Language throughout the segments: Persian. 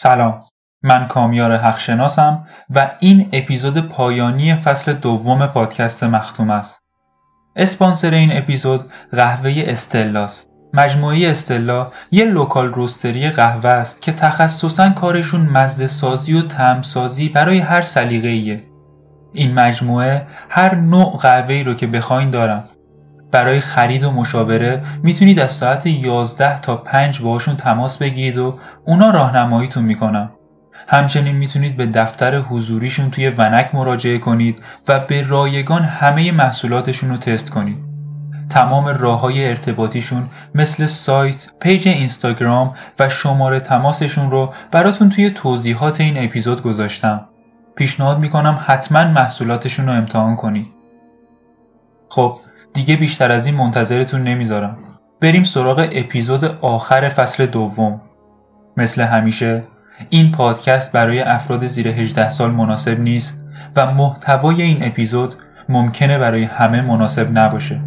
سلام من کامیار حقشناسم و این اپیزود پایانی فصل دوم پادکست مختوم است اسپانسر این اپیزود قهوه استلاست مجموعه استلا یه لوکال روستری قهوه است که تخصصا کارشون مزه سازی و تم سازی برای هر سلیقه‌ایه. این مجموعه هر نوع قهوه‌ای رو که بخواین دارن. برای خرید و مشاوره می‌تونید از ساعت 11 تا 5 باشون تماس بگیرید و اونا راهنماییتون می‌کنن. همچنین می‌تونید به دفتر حضوریشون توی ونک مراجعه کنید و به رایگان همه محصولاتشون رو تست کنید. تمام راه های ارتباطیشون مثل سایت، پیج اینستاگرام و شماره تماسشون رو براتون توی توضیحات این اپیزود گذاشتم. پیشنهاد می‌کنم حتما محصولاتشون رو امتحان کنید. خب دیگه بیشتر از این منتظرتون نمی‌ذارم. بریم سراغ اپیزود آخر فصل دوم. مثل همیشه این پادکست برای افراد زیر 18 سال مناسب نیست و محتوای این اپیزود ممکنه برای همه مناسب نباشه.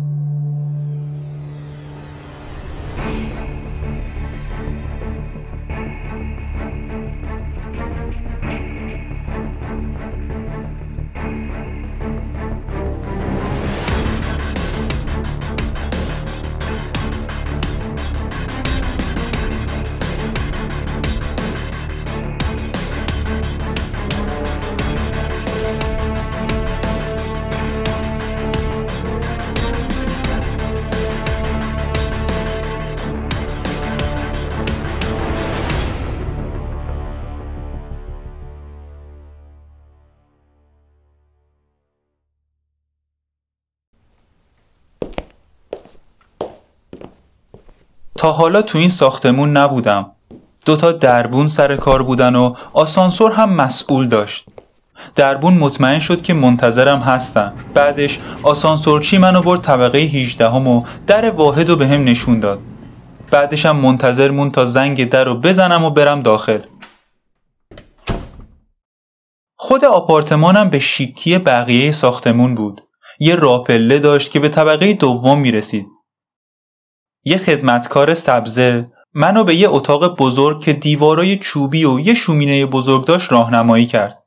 تا حالا تو این ساختمون نبودم. دوتا دربون سر کار بودن و آسانسور هم مسئول داشت. دربون مطمئن شد که منتظرم هستن. بعدش آسانسورچی منو برد طبقه 18 هم و در واحد رو به هم نشون داد. بعدش هم منتظر مون تا زنگ در رو بزنم و برم داخل. خود آپارتمانم به شیکی بقیه ساختمون بود. یه راپله داشت که به طبقه دوم می‌رسید. یه خدمتکار سبزه منو به یه اتاق بزرگ که دیوارای چوبی و یه شومینه بزرگ داشت راهنمایی کرد.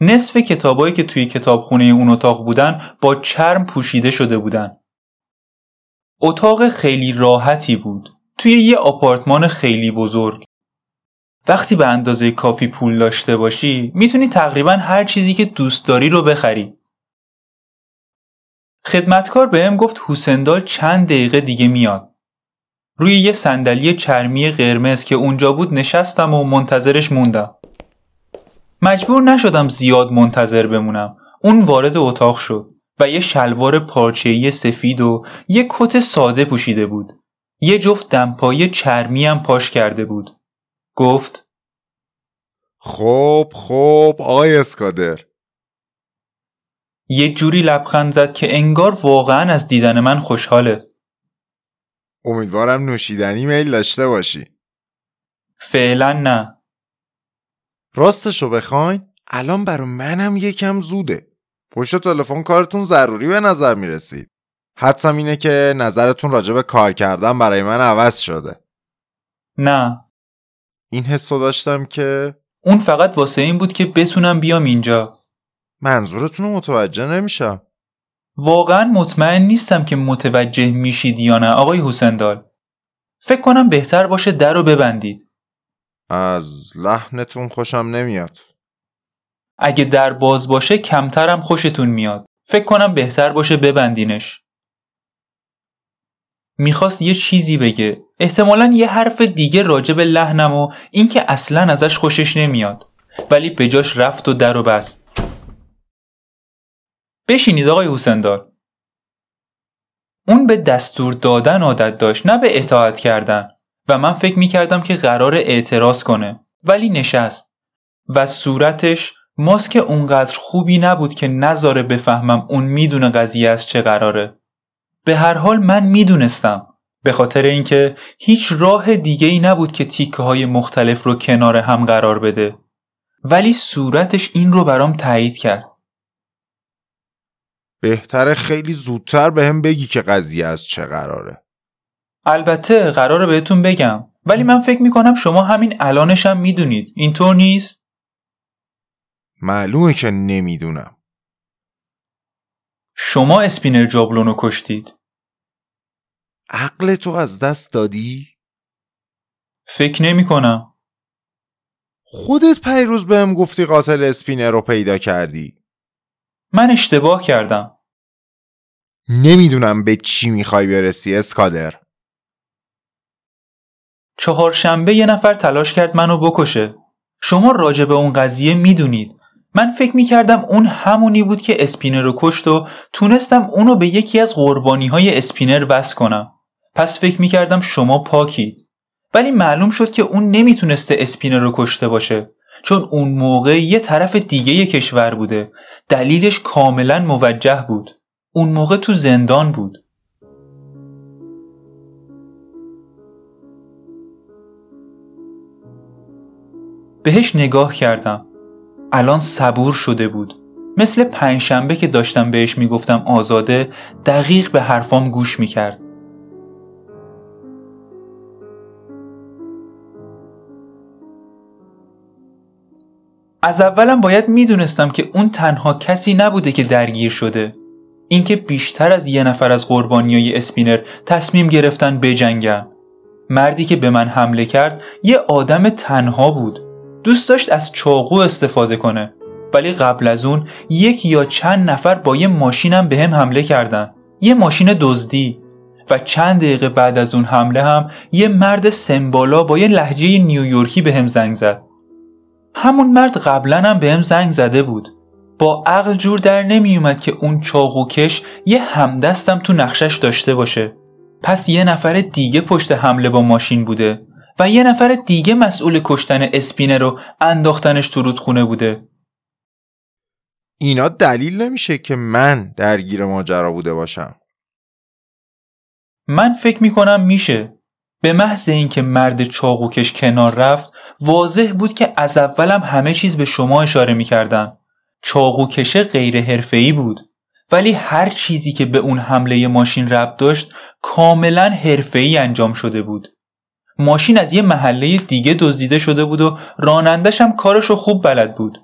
نصف کتابایی که توی کتابخونه اون اتاق بودن با چرم پوشیده شده بودن. اتاق خیلی راحتی بود. توی یه آپارتمان خیلی بزرگ. وقتی به اندازه کافی پول داشته باشی می‌تونی تقریبا هر چیزی که دوست داری رو بخری. خدمتکار بهم گفت حسندال چند دقیقه دیگه میاد. روی یه صندلی چرمی قرمز که اونجا بود نشستم و منتظرش موندم. مجبور نشدم زیاد منتظر بمونم. اون وارد اتاق شد و یه شلوار پارچه‌ای سفید و یه کت ساده پوشیده بود. یه جفت دمپایی چرمی هم پاش کرده بود. گفت خب خب آقای اسکادر یه جوری لبخند زد که انگار واقعا از دیدن من خوشحاله. امیدوارم نوشیدنی میل داشته باشی. فعلا نه. راستشو بخواین الان برا منم یکم زوده. پشت تلفن کارتون ضروری به نظر می‌رسید. حدسم اینه که نظرتون راجع به کار کردن برای من عوض شده. نه. این حسو داشتم که اون فقط واسه این بود که بتونم بیام اینجا. منظورتون رو متوجه نمیشم. واقعا مطمئن نیستم که متوجه میشید یا نه آقای حسندال. فکر کنم بهتر باشه در رو ببندید. از لحنتون خوشم نمیاد. اگه در باز باشه کمترم خوشتون میاد. فکر کنم بهتر باشه ببندینش. می‌خواست یه چیزی بگه. احتمالا یه حرف دیگه راجع به لحنم و اینکه اصلا ازش خوشش نمیاد. ولی به جاش رفت و در و بست. بشینید آقای حسندار. اون به دستور دادن عادت داشت نه به اطاعت کردن. و من فکر می کردم که قرار اعتراض کنه. ولی نشست. و صورتش ماسک اونقدر خوبی نبود که نذاره بفهمم اون می‌دونه قضیه از چه قراره. به هر حال من می‌دونستم. به خاطر اینکه هیچ راه دیگه ای نبود که تیکه های مختلف رو کنار هم قرار بده. ولی صورتش این رو برام تایید کرد. بهتره خیلی زودتر به هم بگی که قضیه از چه قراره. البته قراره بهتون بگم ولی من فکر می‌کنم شما همین الانش هم می‌دونید. اینطور نیست؟ معلومه که نمی‌دونم. شما اسپینر جابلونو کشتید. عقل تو از دست دادی؟ فکر نمی کنم خودت پیروز بهم گفتی قاتل اسپینر رو پیدا کردی. من اشتباه کردم. نمی‌دونم به چی می‌خوای برسی اسکادر. چهارشنبه یه نفر تلاش کرد منو بکشه. شما راجع به اون قضیه می‌دونید. من فکر می‌کردم اون همونی بود که اسپینر رو کشت و تونستم اونو به یکی از قربانی های اسپینر وصل کنم. پس فکر می‌کردم شما پاکید. ولی معلوم شد که اون نمی‌تونسته اسپینر رو کشته باشه. چون اون موقع یه طرف دیگه کشور بوده. دلیلش کاملا موجه بود. اون موقع تو زندان بود. بهش نگاه کردم. الان صبور شده بود. مثل پنجشنبه که داشتم بهش می‌گفتم آزاده دقیق به حرفام گوش می‌کرد. از اولم باید می‌دونستم که اون تنها کسی نبوده که درگیر شده. اینکه بیشتر از یه نفر از قربانیای اسپینر تصمیم گرفتن بجنگن مردی که به من حمله کرد یه آدم تنها بود. دوست داشت از چاقو استفاده کنه. ولی قبل از اون یک یا چند نفر با یه ماشینم به هم حمله کردن. یه ماشین دزدی. و چند دقیقه بعد از اون حمله هم یه مرد سمبالا با یه لحجه نیویورکی به هم زنگ زد. همون مرد قبلا هم به هم زنگ زده بود. با عقل جور در نمی اومد که اون چاقو کش یه همدستم تو نقشش داشته باشه. پس یه نفر دیگه پشت حمله با ماشین بوده و یه نفر دیگه مسئول کشتن اسپینه رو انداختنش تو رودخونه بوده. اینا دلیل نمیشه که من درگیر ماجرا بوده باشم. من فکر می‌کنم میشه. به محض اینکه مرد چاقوکش کنار رفت واضح بود که از اولم همه چیز به شما اشاره می‌کردن چاقوکشه غیر حرفه‌ای بود. ولی هر چیزی که به اون حمله ماشین ربط داشت کاملا حرفه‌ای انجام شده بود. ماشین از یه محله دیگه دزدیده شده بود و رانندش هم کارشو خوب بلد بود.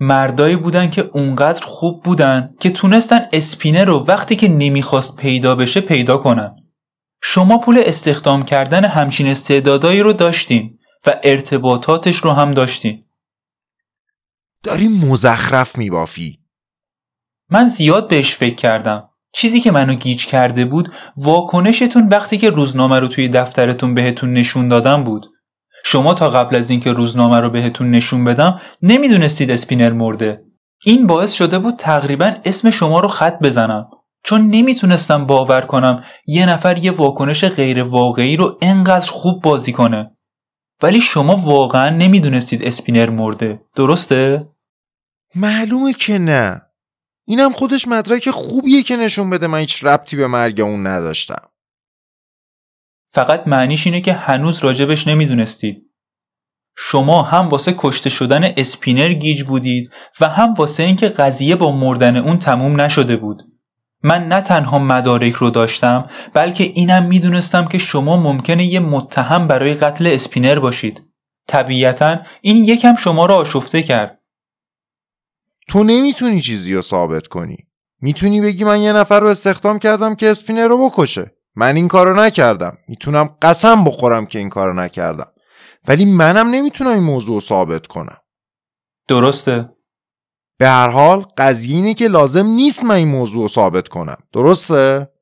مردایی بودن که اونقدر خوب بودن که تونستن اسپینه رو وقتی که نمی‌خواست پیدا بشه پیدا کنن. شما پول استخدام کردن همچین استعدادایی رو داشتین. و ارتباطاتش رو هم داشتین داری مزخرف میبافی. من زیاد بهش فکر کردم. چیزی که منو گیج کرده بود واکنشتون وقتی که روزنامه رو توی دفترتون بهتون نشون دادم بود. شما تا قبل از اینکه روزنامه رو بهتون نشون بدم نمی‌دونستید اسپینر مرده. این باعث شده بود تقریبا اسم شما رو خط بزنم. چون نمی‌تونستم باور کنم یه نفر یه واکنش غیر واقعی رو انقدر خوب بازی کنه. ولی شما واقعا نمی‌دونستید اسپینر مرده. درسته؟ معلومه که نه. اینم خودش مدرک خوبیه که نشون بده من هیچ ربطی به مرگ اون نداشتم. فقط معنیش اینه که هنوز راجبش نمی‌دونستید. شما هم واسه کشته شدن اسپینر گیج بودید و هم واسه اینکه قضیه با مردن اون تموم نشده بود. من نه تنها مدارک رو داشتم بلکه اینم می‌دونستم که شما ممکنه یه متهم برای قتل اسپینر باشید. طبیعتا این یکم شما رو آشفته کرد. تو نمی‌تونی چیزی رو ثابت کنی. می‌تونی بگی من یه نفر رو استخدام کردم که اسپینر رو بکشه. من این کارو نکردم. می‌تونم قسم بخورم که این کارو نکردم. ولی منم نمی‌تونم این موضوع رو ثابت کنم. درسته. به هر حال قضیه اینه که لازم نیست من این موضوع رو ثابت کنم. درسته؟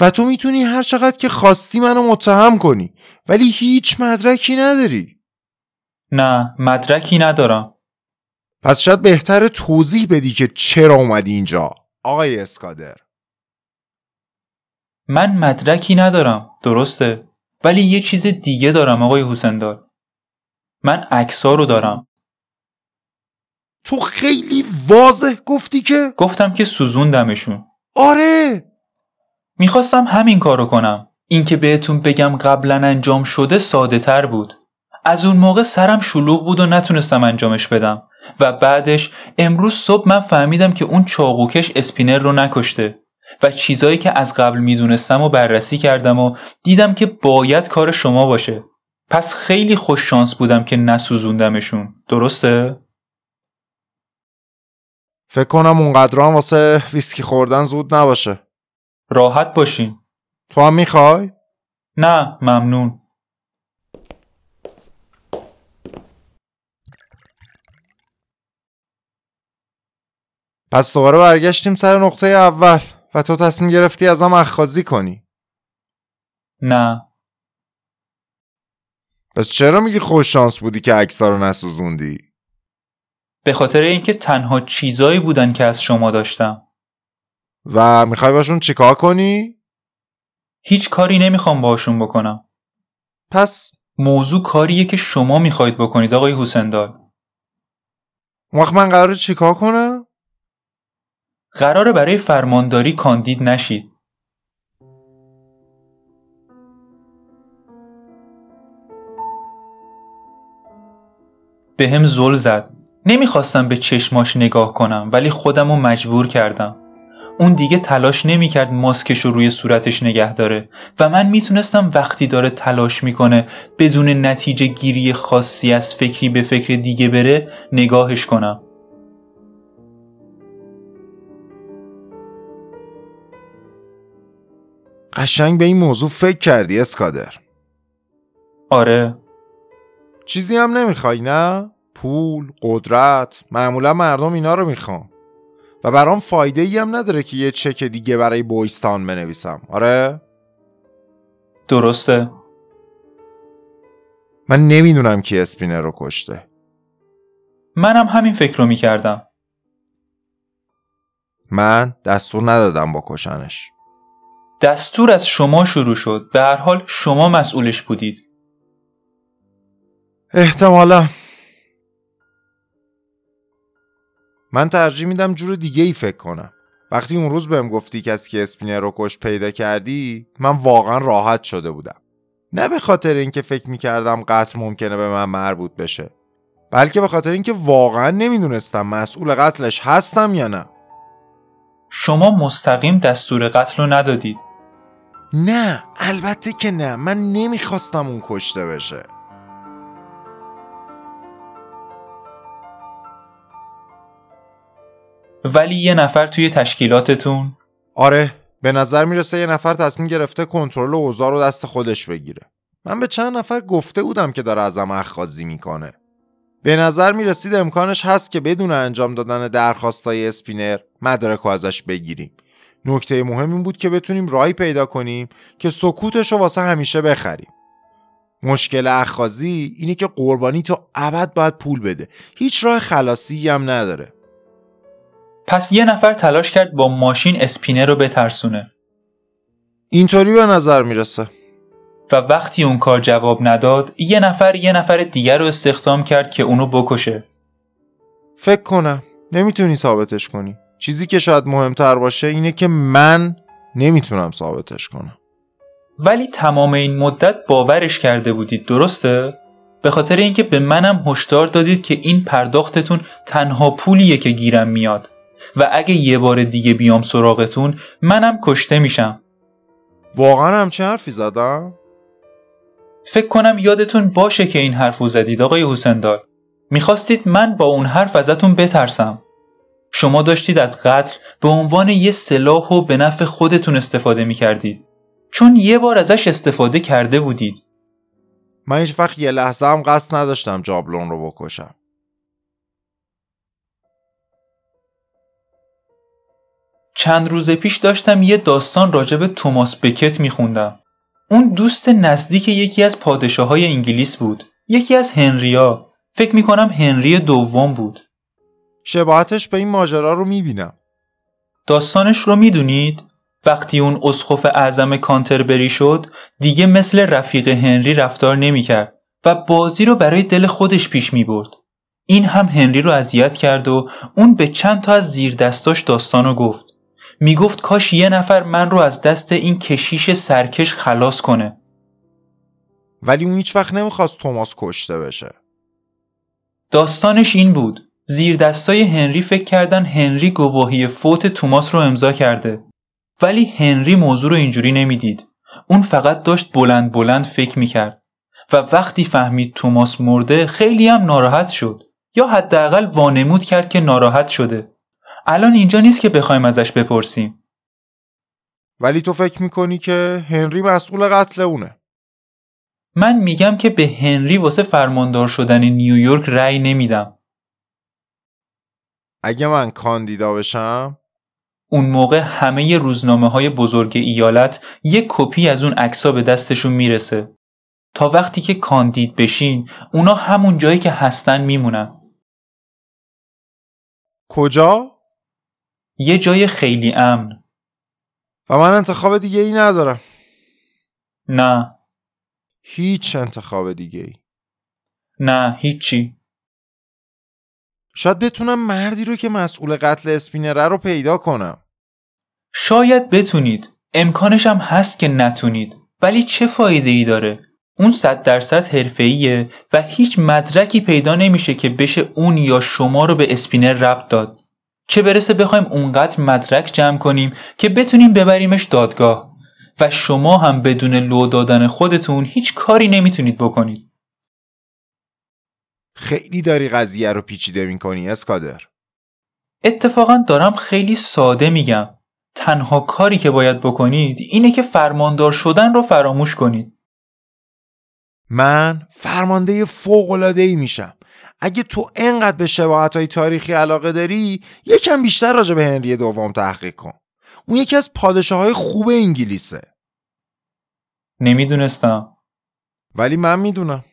و تو می‌تونی هر چقدر که خواستی منو متهم کنی ولی هیچ مدرکی نداری. نه مدرکی ندارم. پس شاید بهتر توضیح بدی که چرا اومدی اینجا آقای اسکادر. من مدرکی ندارم درسته؟ ولی یه چیز دیگه دارم آقای حسندار من عکسا رو دارم. تو خیلی واضح گفتی که گفتم که سوزوندمشون. آره. می‌خواستم همین کارو کنم. اینکه بهتون بگم قبلا انجام شده ساده تر بود. از اون موقع سرم شلوغ بود و نتونستم انجامش بدم. و بعدش امروز صبح من فهمیدم که اون چاقوکش اسپینر رو نکشته. و چیزایی که از قبل می‌دونستم و بررسی کردم و دیدم که باید کار شما باشه. پس خیلی خوش شانس بودم که نسوزوندمشون. درسته؟ فکر کنم اونقدر هم واسه ویسکی خوردن زود نباشه. راحت باشین. تو هم می‌خوای؟ نه ممنون. پس دوباره برگشتیم سر نقطه اول و تو تصمیم گرفتی ازم اخخازی کنی. نه. پس چرا میگی خوش شانس بودی که اکسا رو نسوزوندی؟ به خاطر اینکه تنها چیزایی بودن که از شما داشتم. و می‌خوای باشون چیکار کنی؟ هیچ کاری نمی‌خوام باشون بکنم. پس موضوع کاریه که شما می‌خواید بکنید آقای حسندال وقت من قراره چیکار کنم؟ قراره برای فرمانداری کاندید نشید. به هم زل زد. نمی‌خواستم به چشماش نگاه کنم ولی خودمو مجبور کردم. اون دیگه تلاش نمی‌کرد ماسکش رو روی صورتش نگه داره و من می‌تونستم وقتی داره تلاش می‌کنه بدون نتیجه گیری خاصی از فکری به فکر دیگه بره نگاهش کنم. قشنگ به این موضوع فکر کردی اسکادر؟ آره. چیزی هم نمی‌خوای نه؟ پول، قدرت معمولا مردم اینا رو می‌خوان. و برام فایده ای هم نداره که یه چک دیگه برای بویستان بنویسم. آره؟ درسته. من نمی‌دونم کی اسپینر رو کشته. منم همین فکر رو می‌کردم. من دستور ندادم بکشنش دستور از شما شروع شد. به هر حال شما مسئولش بودید. احتمالا. من ترجیح میدم جور دیگه ای فکر کنم. وقتی اون روز بهم گفتی کسی که اسپینر رو کش پیدا کردی من واقعا راحت شده بودم. نه به خاطر اینکه فکر می‌کردم قتل ممکنه به من مربوط بشه بلکه به خاطر اینکه واقعا نمی‌دونستم مسئول قتلش هستم یا نه. شما مستقیم دستور قتل رو ندادید. نه البته که نه. من نمی‌خواستم اون کشته بشه. ولی یه نفر توی تشکیلاتتون؟ آره به نظر می‌رسه یه نفر تصمیم گرفته کنترل اوضاع رو دست خودش بگیره. من به چند نفر گفته بودم که داره ازم اخخازی می‌کنه. به نظر می‌رسید امکانش هست که بدون انجام دادن درخواستای اسپینر مدرک ازش بگیریم. نکته مهم این بود که بتونیم رای پیدا کنیم که سکوتش رو واسه همیشه بخریم. مشکل اخخازی اینه که قربانی تو ابد باید پول بده. هیچ راه خلاصی هم نداره. پس یه نفر تلاش کرد با ماشین اسپینر رو بترسونه. اینطوری به نظر می‌رسه. و وقتی اون کار جواب نداد یه نفر یه نفر دیگر رو استخدام کرد که اونو بکشه. فکر کنم. نمی‌تونی ثابتش کنی. چیزی که شاید مهمتر باشه اینه که من نمی‌تونم ثابتش کنم. ولی تمام این مدت باورش کرده بودید درسته؟ به خاطر اینکه به منم هشدار دادید که این پرداختتون تنها پولیه که گیرم میاد. و اگه یه بار دیگه بیام سراغتون منم کشته میشم. واقعا همچه حرفی زدم؟ فکر کنم یادتون باشه که این حرفو زدید آقای حسندار. می‌خواستید من با اون حرف ازتون بترسم. شما داشتید از قتل به عنوان یه سلاح و به نفع خودتون استفاده می‌کردید. چون یه بار ازش استفاده کرده بودید. من هیچ وقت یه لحظه هم قصد نداشتم جابلون رو بکشم. چند روز پیش داشتم یه داستان راجب توماس بکت میخوندم اون دوست نزدیک یکی از پادشاه های انگلیس بود یکی از هنریا فکر می‌کنم هنری دوم بود شباهتش به این ماجرا رو می‌بینم داستانش رو می‌دونید؟ وقتی اون اسخف اعظم کانتربری شد دیگه مثل رفیق هنری رفتار نمی‌کرد و بازی رو برای دل خودش پیش می برد. این هم هنری رو اذیت کرد و اون به چند تا از زیر دستاش داستان رو گفت. می گفت کاش یه نفر من رو از دست این کشیش سرکش خلاص کنه. ولی اون هیچ وقت نمی‌خواست توماس کشته بشه داستانش این بود. زیر دستای هنری فکر کردن هنری گواهی فوت توماس رو امضا کرده. ولی هنری موضوع رو اینجوری نمی‌دید. اون فقط داشت بلند بلند فکر می‌کرد و وقتی فهمید توماس مرده خیلی هم ناراحت شد یا حداقل وانمود کرد که ناراحت شده الان اینجا نیست که بخوایم ازش بپرسیم. ولی تو فکر می‌کنی که هنری مسئول قتل اونه. من میگم که به هنری واسه فرماندار شدن نیویورک رأی نمیدم. اگه من کاندیدا بشم؟ اون موقع همه روزنامه های بزرگ ایالت یک کپی از اون عکسا به دستشون می‌رسه. تا وقتی که کاندید بشین اونا همون جایی که هستن میمونن. کجا؟ یه جای خیلی امن. و من انتخاب دیگه ای ندارم. نه. هیچ انتخاب دیگه ای. نه هیچی. شاید بتونم مردی رو که مسئول قتل اسپینره رو پیدا کنم. شاید بتونید. امکانش هم هست که نتونید. ولی چه فایده ای داره؟ اون صد درصد حرفه‌ایه و هیچ مدرکی پیدا نمیشه که بشه اون یا شما رو به اسپینر ربط داد. چه برسه بخوایم اونقدر مدرک جمع کنیم که بتونیم ببریمش دادگاه. و شما هم بدون لو دادن خودتون هیچ کاری نمی‌تونید بکنید. خیلی داری قضیه رو پیچیده می‌کنی اسکادر. اتفاقا دارم خیلی ساده میگم. تنها کاری که باید بکنید اینه که فرماندار شدن رو فراموش کنید. من فرمانده فوقلاده ای میشم. اگه تو انقدر به شباهت های تاریخی علاقه داری یکم بیشتر راجع به هنری دوم تحقیق کن. اون یکی از پادشاه های خوب انگلیسه. نمی‌دونستم. ولی من می‌دونم.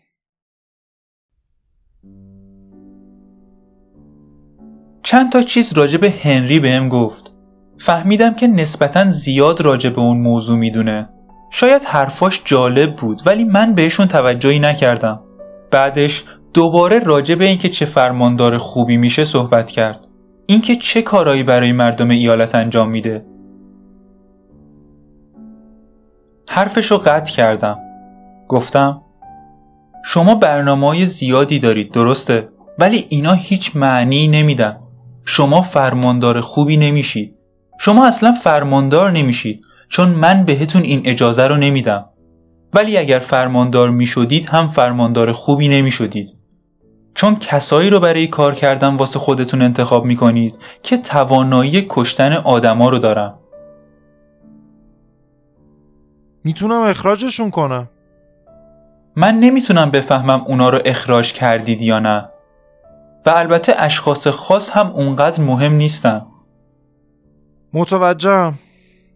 چند تا چیز راجع به هنری بهم گفت. فهمیدم که نسبتا زیاد راجع به اون موضوع می‌دونه. شاید حرفاش جالب بود ولی من بهشون توجهی نکردم. بعدش دوباره راجع به اینکه چه فرماندار خوبی میشه صحبت کرد. اینکه چه کارایی برای مردم ایالت انجام میده. حرفشو قطع کردم. گفتم شما برنامه های زیادی دارید درسته؟ ولی اینا هیچ معنی نمیدن. شما فرماندار خوبی نمیشید. شما اصلا فرماندار نمیشید چون من بهتون این اجازه رو نمیدم. ولی اگر فرماندار می‌شدید هم فرماندار خوبی نمی‌شدید. چون کسایی رو برای کار کردن واسه خودتون انتخاب می‌کنید که توانایی کشتن آدما رو دارن. می‌تونم اخراجشون کنم. من نمی‌تونم بفهمم اونا رو اخراج کردید یا نه. و البته اشخاص خاص هم اونقدر مهم نیستن. متوجهم.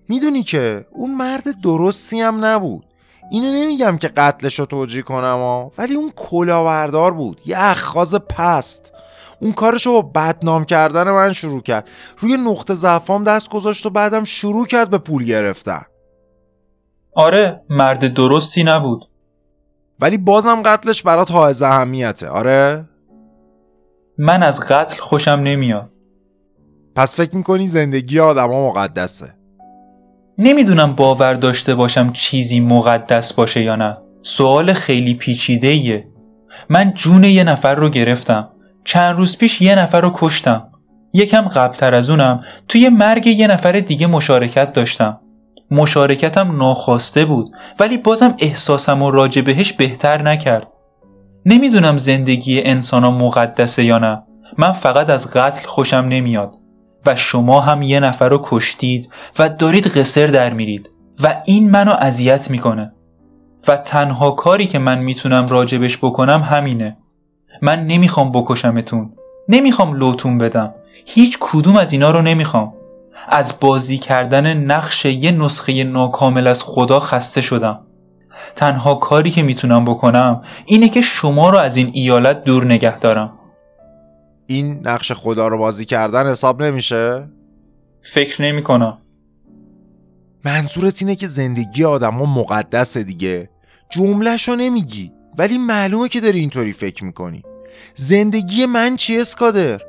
می‌دونی که اون مرد درستی هم نبود. اینو نمیگم که قتلش رو توجیه کنم ها. ولی اون کلاوردار بود. یه اخخاز پست. اون کارش رو با بدنام کردن من شروع کرد. روی نقطه ضعفام دست گذاشت و بعدم شروع کرد به پول گرفتن. آره مرد درستی نبود. ولی بازم قتلش برات حائز اهمیته. آره؟ من از قتل خوشم نمیاد. پس فکر می‌کنی زندگی آدما مقدسه. نمی‌دونم باور داشته باشم چیزی مقدس باشه یا نه. سوال خیلی پیچیده ایه من جون یه نفر رو گرفتم. چند روز پیش یه نفر رو کشتم. یکم قبلتر از اونم توی مرگ یه نفر دیگه مشارکت داشتم. مشارکتم ناخواسته بود ولی بازم احساسم و راجع بهش بهتر نکرد. نمی‌دونم زندگی انسان مقدسه یا نه. من فقط از قتل خوشم نمیاد. و شما هم یه نفر رو کشتید و دارید قصر در میرید و این منو اذیت می‌کنه. و تنها کاری که من می‌تونم راجبش بکنم همینه. من نمی‌خوام بکشمتون نمی‌خوام لوتون بدم. هیچ کدوم از اینا رو نمی‌خوام. از بازی کردن نقش یه نسخه ناکامل از خدا خسته شدم. تنها کاری که می‌تونم بکنم اینه که شما رو از این ایالت دور نگه دارم. این نقش خدا رو بازی کردن حساب نمیشه؟ فکر نمی کنم منظورت اینه که زندگی آدم ها مقدسه دیگه. جملهش رو نمیگی ولی معلومه که داری اینطوری فکر می‌کنی. زندگی من چی اسکادر؟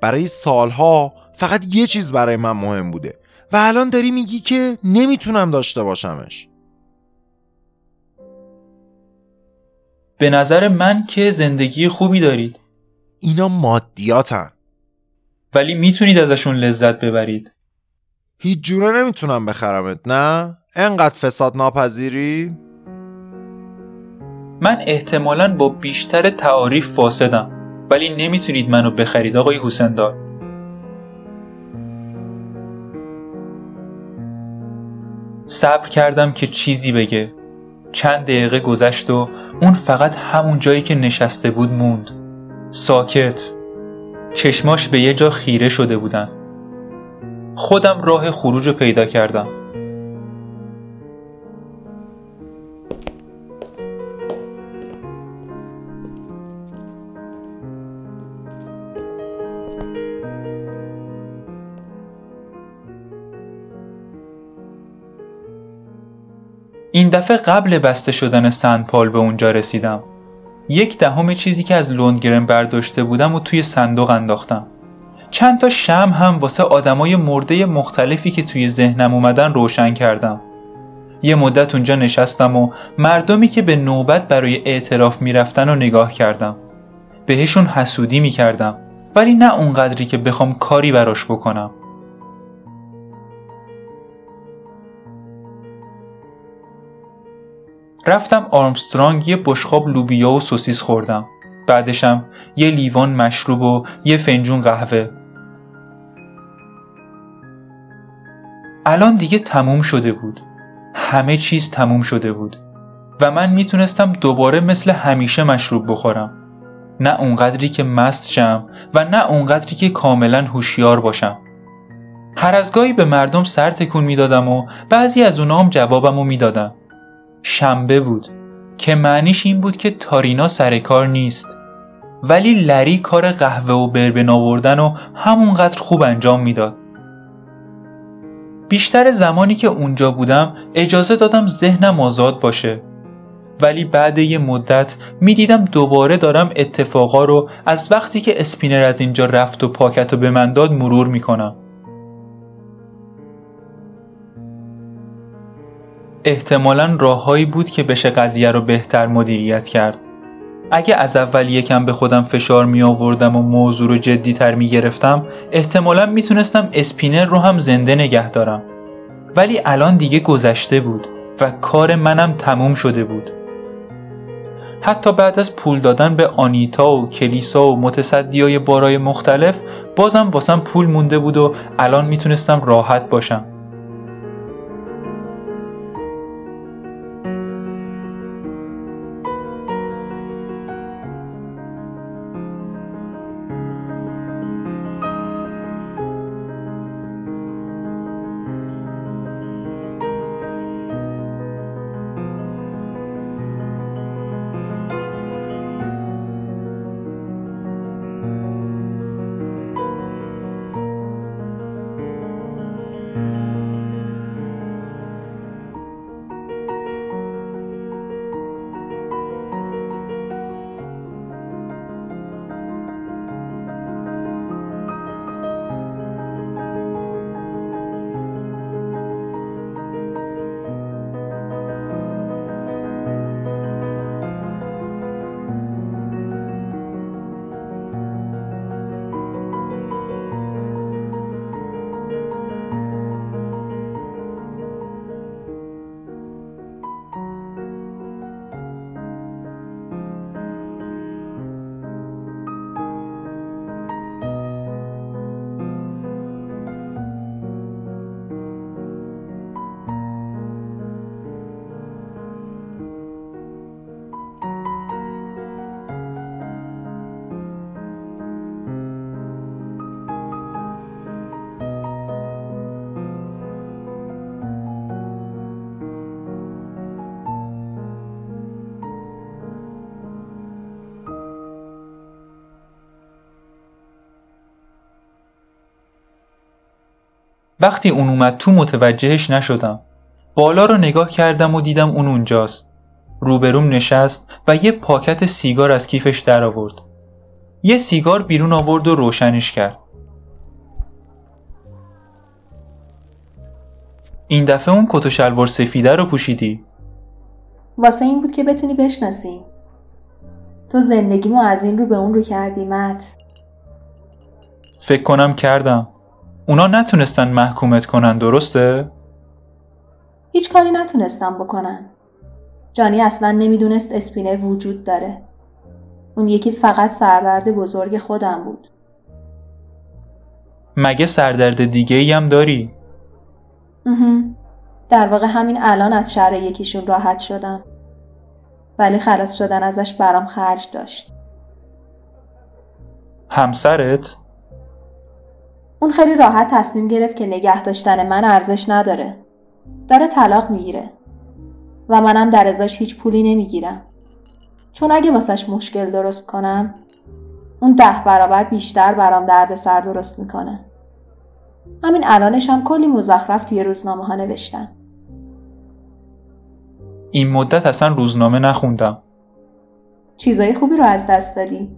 برای سالها فقط یه چیز برای من مهم بوده و الان داری میگی که نمی‌تونم داشته باشمش. به نظر من که زندگی خوبی دارید. اینا مادیاتن. ولی می‌تونید ازشون لذت ببرید. هیچ جوره نمی‌تونم بخرمت نه؟ انقدر فساد ناپذیری؟ من احتمالا با بیشتر تعاریف فاسدم ولی نمی‌تونید منو بخرید آقای حسندار. صبر کردم که چیزی بگه. چند دقیقه گذشت و اون فقط همون جایی که نشسته بود موند. ساکت. چشماش به یه جا خیره شده بودن. خودم راه خروج رو پیدا کردم. این دفعه قبل بسته شدن سندپال به اونجا رسیدم. یک دهم چیزی که از لندگرن برداشته بودم و توی صندوق انداختم. چند تا شم هم واسه آدمای مرده مختلفی که توی ذهنم اومدن روشن کردم. یه مدت اونجا نشستم و مردمی که به نوبت برای اعتراف می‌رفتن و نگاه کردم. بهشون حسودی می‌کردم. ولی نه اونقدری که بخوام کاری براش بکنم. رفتم آرمسترانگ یه بشخاب لوبیا و سوسیس خوردم. بعدشم یه لیوان مشروب و یه فنجون قهوه. الان دیگه تموم شده بود. همه چیز تموم شده بود. و من می‌تونستم دوباره مثل همیشه مشروب بخورم. نه اونقدری که مست شم و نه اونقدری که کاملا هوشیار باشم. هر از گاهی به مردم سر تکون می‌دادم و بعضی از اونا هم جوابمو می‌دادم شنبه بود که معنیش این بود که تارینا سر کار نیست. ولی لری کار قهوه و بربن آوردن و همونقدر خوب انجام می‌داد. بیشتر زمانی که اونجا بودم اجازه دادم ذهنم آزاد باشه. ولی بعد یه مدت می‌دیدم دوباره دارم اتفاقا رو از وقتی که اسپینر از اینجا رفت و پاکت و به من داد مرور می‌کنم. احتمالا راههایی بود که بشه قضیه رو بهتر مدیریت کرد. اگه از اول یکم به خودم فشار می آوردم و موضوع رو جدی تر می گرفتم احتمالا می‌تونستم اسپینر رو هم زنده نگه دارم. ولی الان دیگه گذشته بود و کار منم تموم شده بود. حتی بعد از پول دادن به آنیتا و کلیسا و متصدی های بارای مختلف بازم باسم پول مونده بود و الان می‌تونستم راحت باشم. وقتی اون اومد تو متوجهش نشدم. بالا رو نگاه کردم و دیدم اون اونجاست. روبروم نشست و یه پاکت سیگار از کیفش در آورد. یه سیگار بیرون آورد و روشنش کرد. این دفعه اون کت و شلوار سفیده رو پوشیدی. واسه این بود که بتونی بشناسی. تو زندگیمو از این رو به اون رو کردی مت. فکر کنم کردم. اونا نتونستن محکومت کنن درسته؟ هیچ کاری نتونستم بکنن جانی اصلا نمی‌دونست اسپینر وجود داره. اون یکی فقط سردرد بزرگ خودم بود. مگه سردرد دیگه ای هم داری؟ در واقع همین الان از شهر یکیشون راحت شدم. ولی خلاص شدن ازش برام خرج داشت. همسرت؟ اون خیلی راحت تصمیم گرفت که نگه داشتن من ارزش نداره. داره طلاق می‌گیره. و منم در ازاش هیچ پولی نمی‌گیرم. چون اگه واسش مشکل درست کنم اون ده برابر بیشتر برام درد سر درست می‌کنه. همین الانش هم کلی مزخرف توی روزنامه ها نوشتن. این مدت اصلا روزنامه نخوندم. چیزای خوبی رو از دست دادی.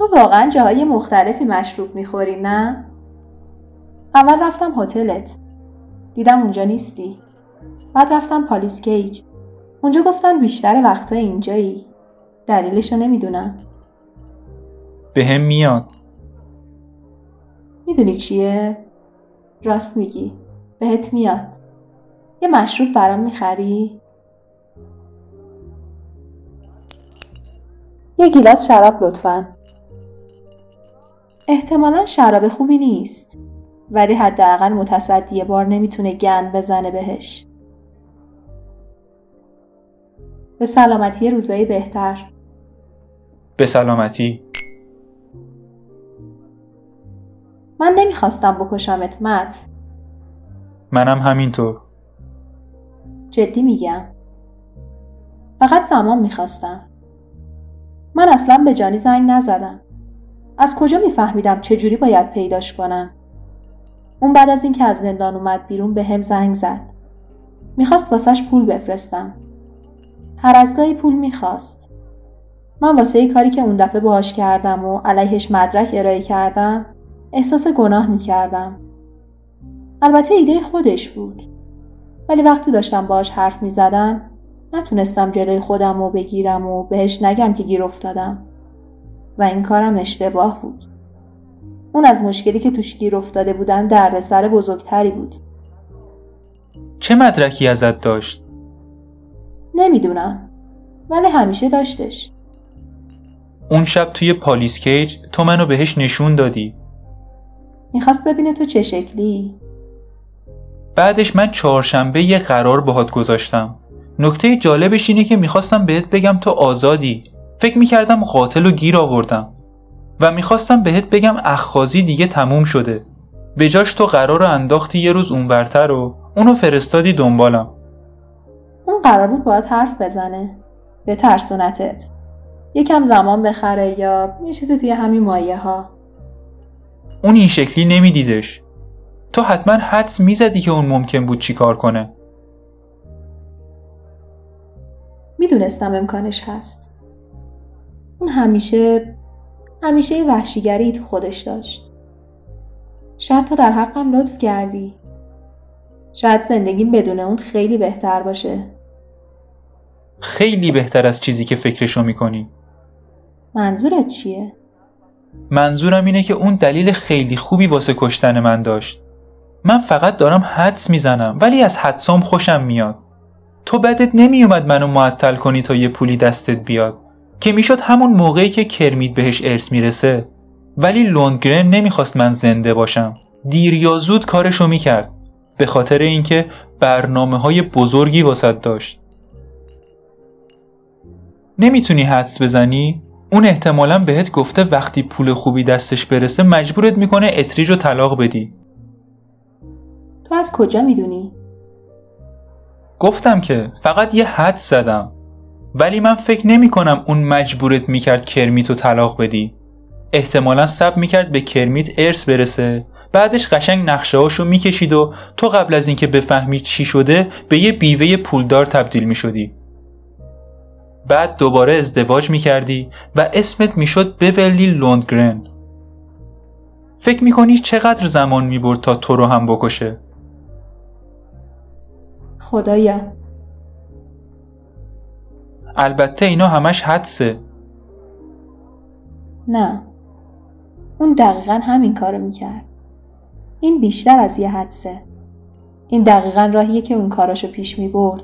تو واقعا جاهای مختلفی مشروب می‌خوری نه؟ اول رفتم هتلت. دیدم اونجا نیستی. بعد رفتم پالیس کیج. اونجا گفتن بیشتر وقتا اینجایی. دلیلشو نمی‌دونم. به هم میاد. می‌دونی چیه؟ راست میگی. بهت میاد. یه مشروب برام می‌خری؟ یه گیلاس شراب لطفا. احتمالا شراب خوبی نیست. ولی حداقل متصدی بار نمی‌تونه گن بزنه بهش. به سلامتی روزایی بهتر. به سلامتی. من نمی‌خواستم بکشمت مت. منم همینطور. جدی میگم. فقط زمان می‌خواستم. من اصلا به جانی زنگ نزدم. از کجا میفهمیدم چجوری باید پیداش کنم؟ اون بعد از اینکه از زندان اومد بیرون به هم زنگ زد. می‌خواست واسش پول بفرستم. هر از گاهی پول می‌خواست. من واسه ای کاری که اون دفعه باهاش کردم و علیهش مدرک ارائه کردم احساس گناه می‌کردم. البته ایده خودش بود. ولی وقتی داشتم باهاش حرف می‌زدم نتونستم جلوی خودم رو بگیرم و بهش نگم که گیر افتادم. و این کارم اشتباه بود. اون از مشکلی که توش گیر افتاده بودم دردسر بزرگتری بود. چه مدرکی ازت داشت؟ نمی‌دونم ولی همیشه داشتش. اون شب توی پالیس کیج تو منو بهش نشون دادی. می‌خواست ببینه تو چه شکلی؟ بعدش من چهارشنبه یه قرار باهات گذاشتم. نکته جالبش اینه که می‌خواستم بهت بگم تو آزادی. فکر می‌کردم قاتل و گیر آوردم و می‌خواستم بهت بگم اخخازی دیگه تموم شده. به جاش تو قرار انداختی یه روز اونورتر و اونو فرستادی دنبالم. اون قرار بود باید حرف بزنه. به ترسونتت یکم زمان بخره یا یه چیزی توی همین مایه ها اون این شکلی نمیدیدش. تو حتما حدس می‌زدی که اون ممکن بود چیکار کنه. می‌دونستم امکانش هست. اون همیشه همیشه یه وحشیگری تو خودش داشت. شاید تو در حقم لطف کردی. شاید زندگیم بدون اون خیلی بهتر باشه. خیلی بهتر از چیزی که فکرشو می‌کنی. منظورت چیه؟ منظورم اینه که اون دلیل خیلی خوبی واسه کشتن من داشت. من فقط دارم حدس می‌زنم ولی از حدسام خوشم میاد. تو بدت نمیومد منو معطل کنی تا یه پولی دستت بیاد. که می‌شد همون موقعی که کرمید بهش ارث می‌رسه. ولی لوندگرن نمی‌خواست من زنده باشم. دیر یا زود کارشو می‌کرد. به خاطر اینکه برنامه های بزرگی واسط داشت. نمی‌تونی حدس بزنی؟ اون احتمالا بهت گفته وقتی پول خوبی دستش برسه مجبورت می‌کنه اتریج رو طلاق بدی. تو از کجا می‌دونی؟ گفتم که فقط یه حد زدم. ولی من فکر نمی کنم اون مجبورت می‌کرد کرمیت رو طلاق بدی. احتمالا سب می‌کرد به کرمیت ارث برسه. بعدش قشنگ نقشه هاشو می‌کشید و تو قبل از اینکه بفهمی چی شده به یه بیوه پولدار تبدیل می‌شدی. بعد دوباره ازدواج می‌کردی و اسمت می‌شد بولی لوندگرن. فکر می‌کنی چقدر زمان می‌برد تا تو رو هم بکشه؟ خدایا. البته اینا همش حدسه نه اون دقیقا همین کارو می‌کرد این بیشتر از یه حدسه. این دقیقا راهیه که اون کاراشو پیش می برد.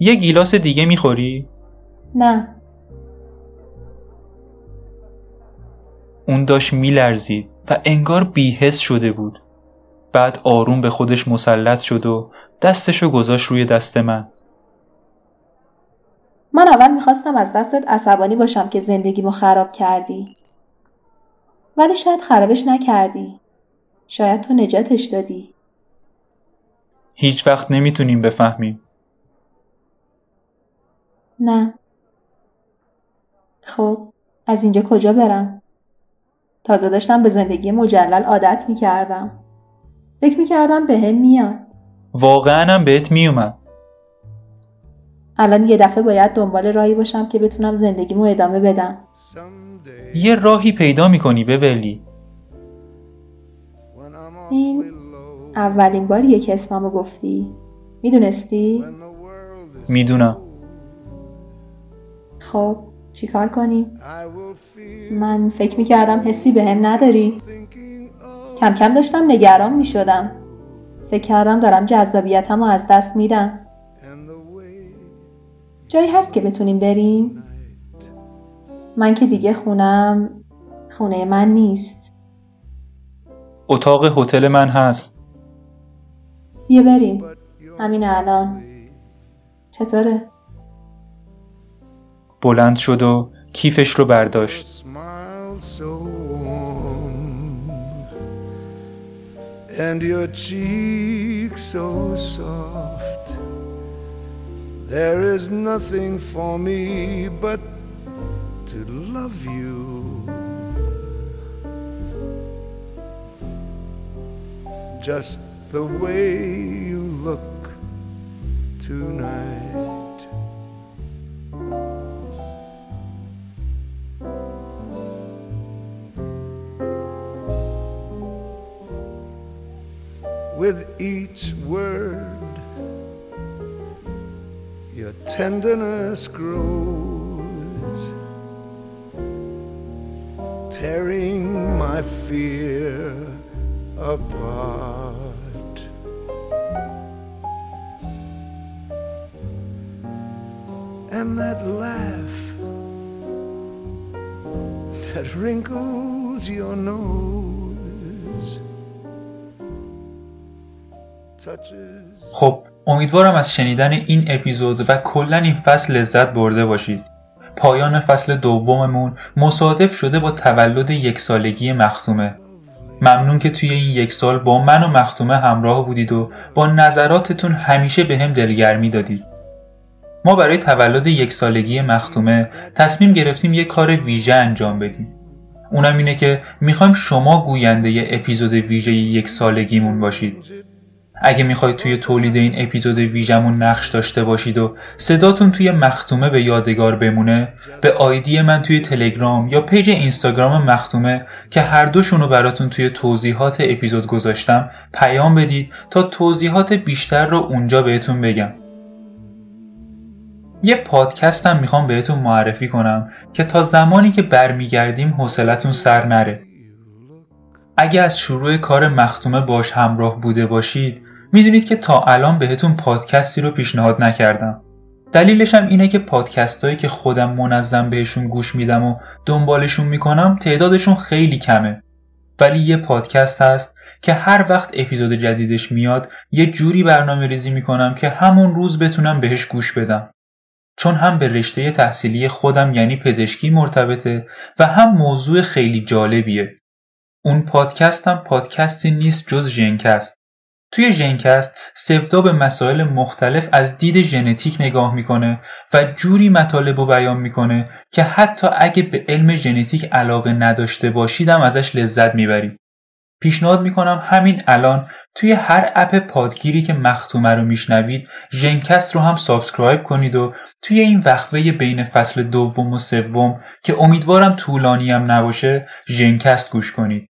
یه گیلاس دیگه می‌خوری؟ نه اون داشت میلرزید و انگار بیهس شده بود. بعد آروم به خودش مسلط شد و دستشو گذاشت روی دست من. من اول می‌خواستم از دستت عصبانی باشم که زندگیمو خراب کردی. ولی شاید خرابش نکردی. شاید تو نجاتش دادی. هیچ وقت نمی‌تونیم بفهمیم. نه. خب از اینجا کجا برم؟ تازه داشتم به زندگی مجلل عادت می‌کردم. فکر می‌کردم به هم میاد. واقعا هم بهت میومد. الان یه دفعه باید دنبال راهی باشم که بتونم زندگیمو ادامه بدم. یه راهی پیدا می‌کنی ببلی. این اولین باریه که اسممو گفتی. می‌دونستی؟ می‌دونم. خب چیکار کنیم؟ من فکر می‌کردم حسی به هم نداری کم کم داشتم نگران می‌شدم. فکر کردم دارم جذابیتم رو از دست میدم. جایی هست که بتونیم بریم؟ من که دیگه خونم خونه من نیست. اتاق هتل من هست. بیا بریم. همین الان. چطوره؟ بلند شد و کیفش رو برداشت. And your cheek so soft. There is nothing for me but to love you. Just the way you look tonight with each word your tenderness grows tearing my fear apart. And that laugh that wrinkles your nose خب امیدوارم از شنیدن این اپیزود و کلا این فصل لذت برده باشید. پایان فصل دوممون مصادف شده با تولد یک سالگی مختومه. ممنون که توی این یک سال با من و مختومه همراه بودید و با نظراتتون همیشه به هم دلگرمی دادید. ما برای تولد یک سالگی مختومه تصمیم گرفتیم یک کار ویژه انجام بدیم. اونم اینه که می‌خوایم شما گوینده ی اپیزود ویژه یک سالگیمون باشید. اگه می‌خواید توی تولید این اپیزود ویژمون نقش داشته باشید و صداتون توی مختومه به یادگار بمونه به آیدی من توی تلگرام یا پیج اینستاگرام مختومه که هر دوشونو براتون توی توضیحات اپیزود گذاشتم پیام بدید تا توضیحات بیشتر رو اونجا بهتون بگم. یه پادکستم می‌خوام بهتون معرفی کنم که تا زمانی که برمیگردیم حوصلتون سر نره. اگه از شروع کار مختومه باش همراه بوده باشید می‌دونید که تا الان بهتون پادکستی رو پیشنهاد نکردم. دلیلش هم اینه که پادکست هایی که خودم منظم بهشون گوش میدم و دنبالشون می‌کنم تعدادشون خیلی کمه. ولی یه پادکست هست که هر وقت اپیزود جدیدش میاد یه جوری برنامه ریزی می‌کنم که همون روز بتونم بهش گوش بدم. چون هم به رشته تحصیلی خودم یعنی پزشکی مرتبطه و هم موضوع خیلی جالبیه. اون پادکستم پادکستی نیست جز ژنکست. توی ژنکست سفدا به مسائل مختلف از دید ژنتیک نگاه می‌کنه و جوری مطالب رو بیان می‌کنه که حتی اگه به علم ژنتیک علاقه نداشته باشیدم ازش لذت می‌برید. پیشنهاد می‌کنم همین الان توی هر اپ پادگیری که مختومه رو میشنوید ژنکست رو هم subscribe کنید و توی این وقفه بین فصل دوم و سوم که امیدوارم طولانی هم نباشه ژنکست گوش کنید.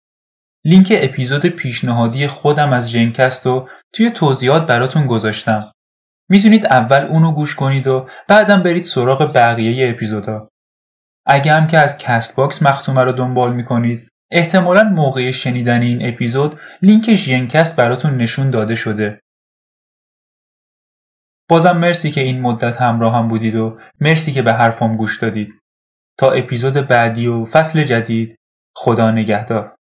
لینک اپیزود پیشنهادی خودم از ژنکست رو توی توضیحات براتون گذاشتم. می‌تونید اول اونو گوش کنید و بعدم برید سراغ بقیه اپیزودا. اگه هم که از کست باکس مختومه رو دنبال می‌کنید احتمالا موقع شنیدن این اپیزود لینک ژنکست براتون نشون داده شده. بازم مرسی که این مدت همراه هم بودید و مرسی که به حرفم گوش دادید. تا اپیزود بعدی و فصل جدید خدا نگهدار.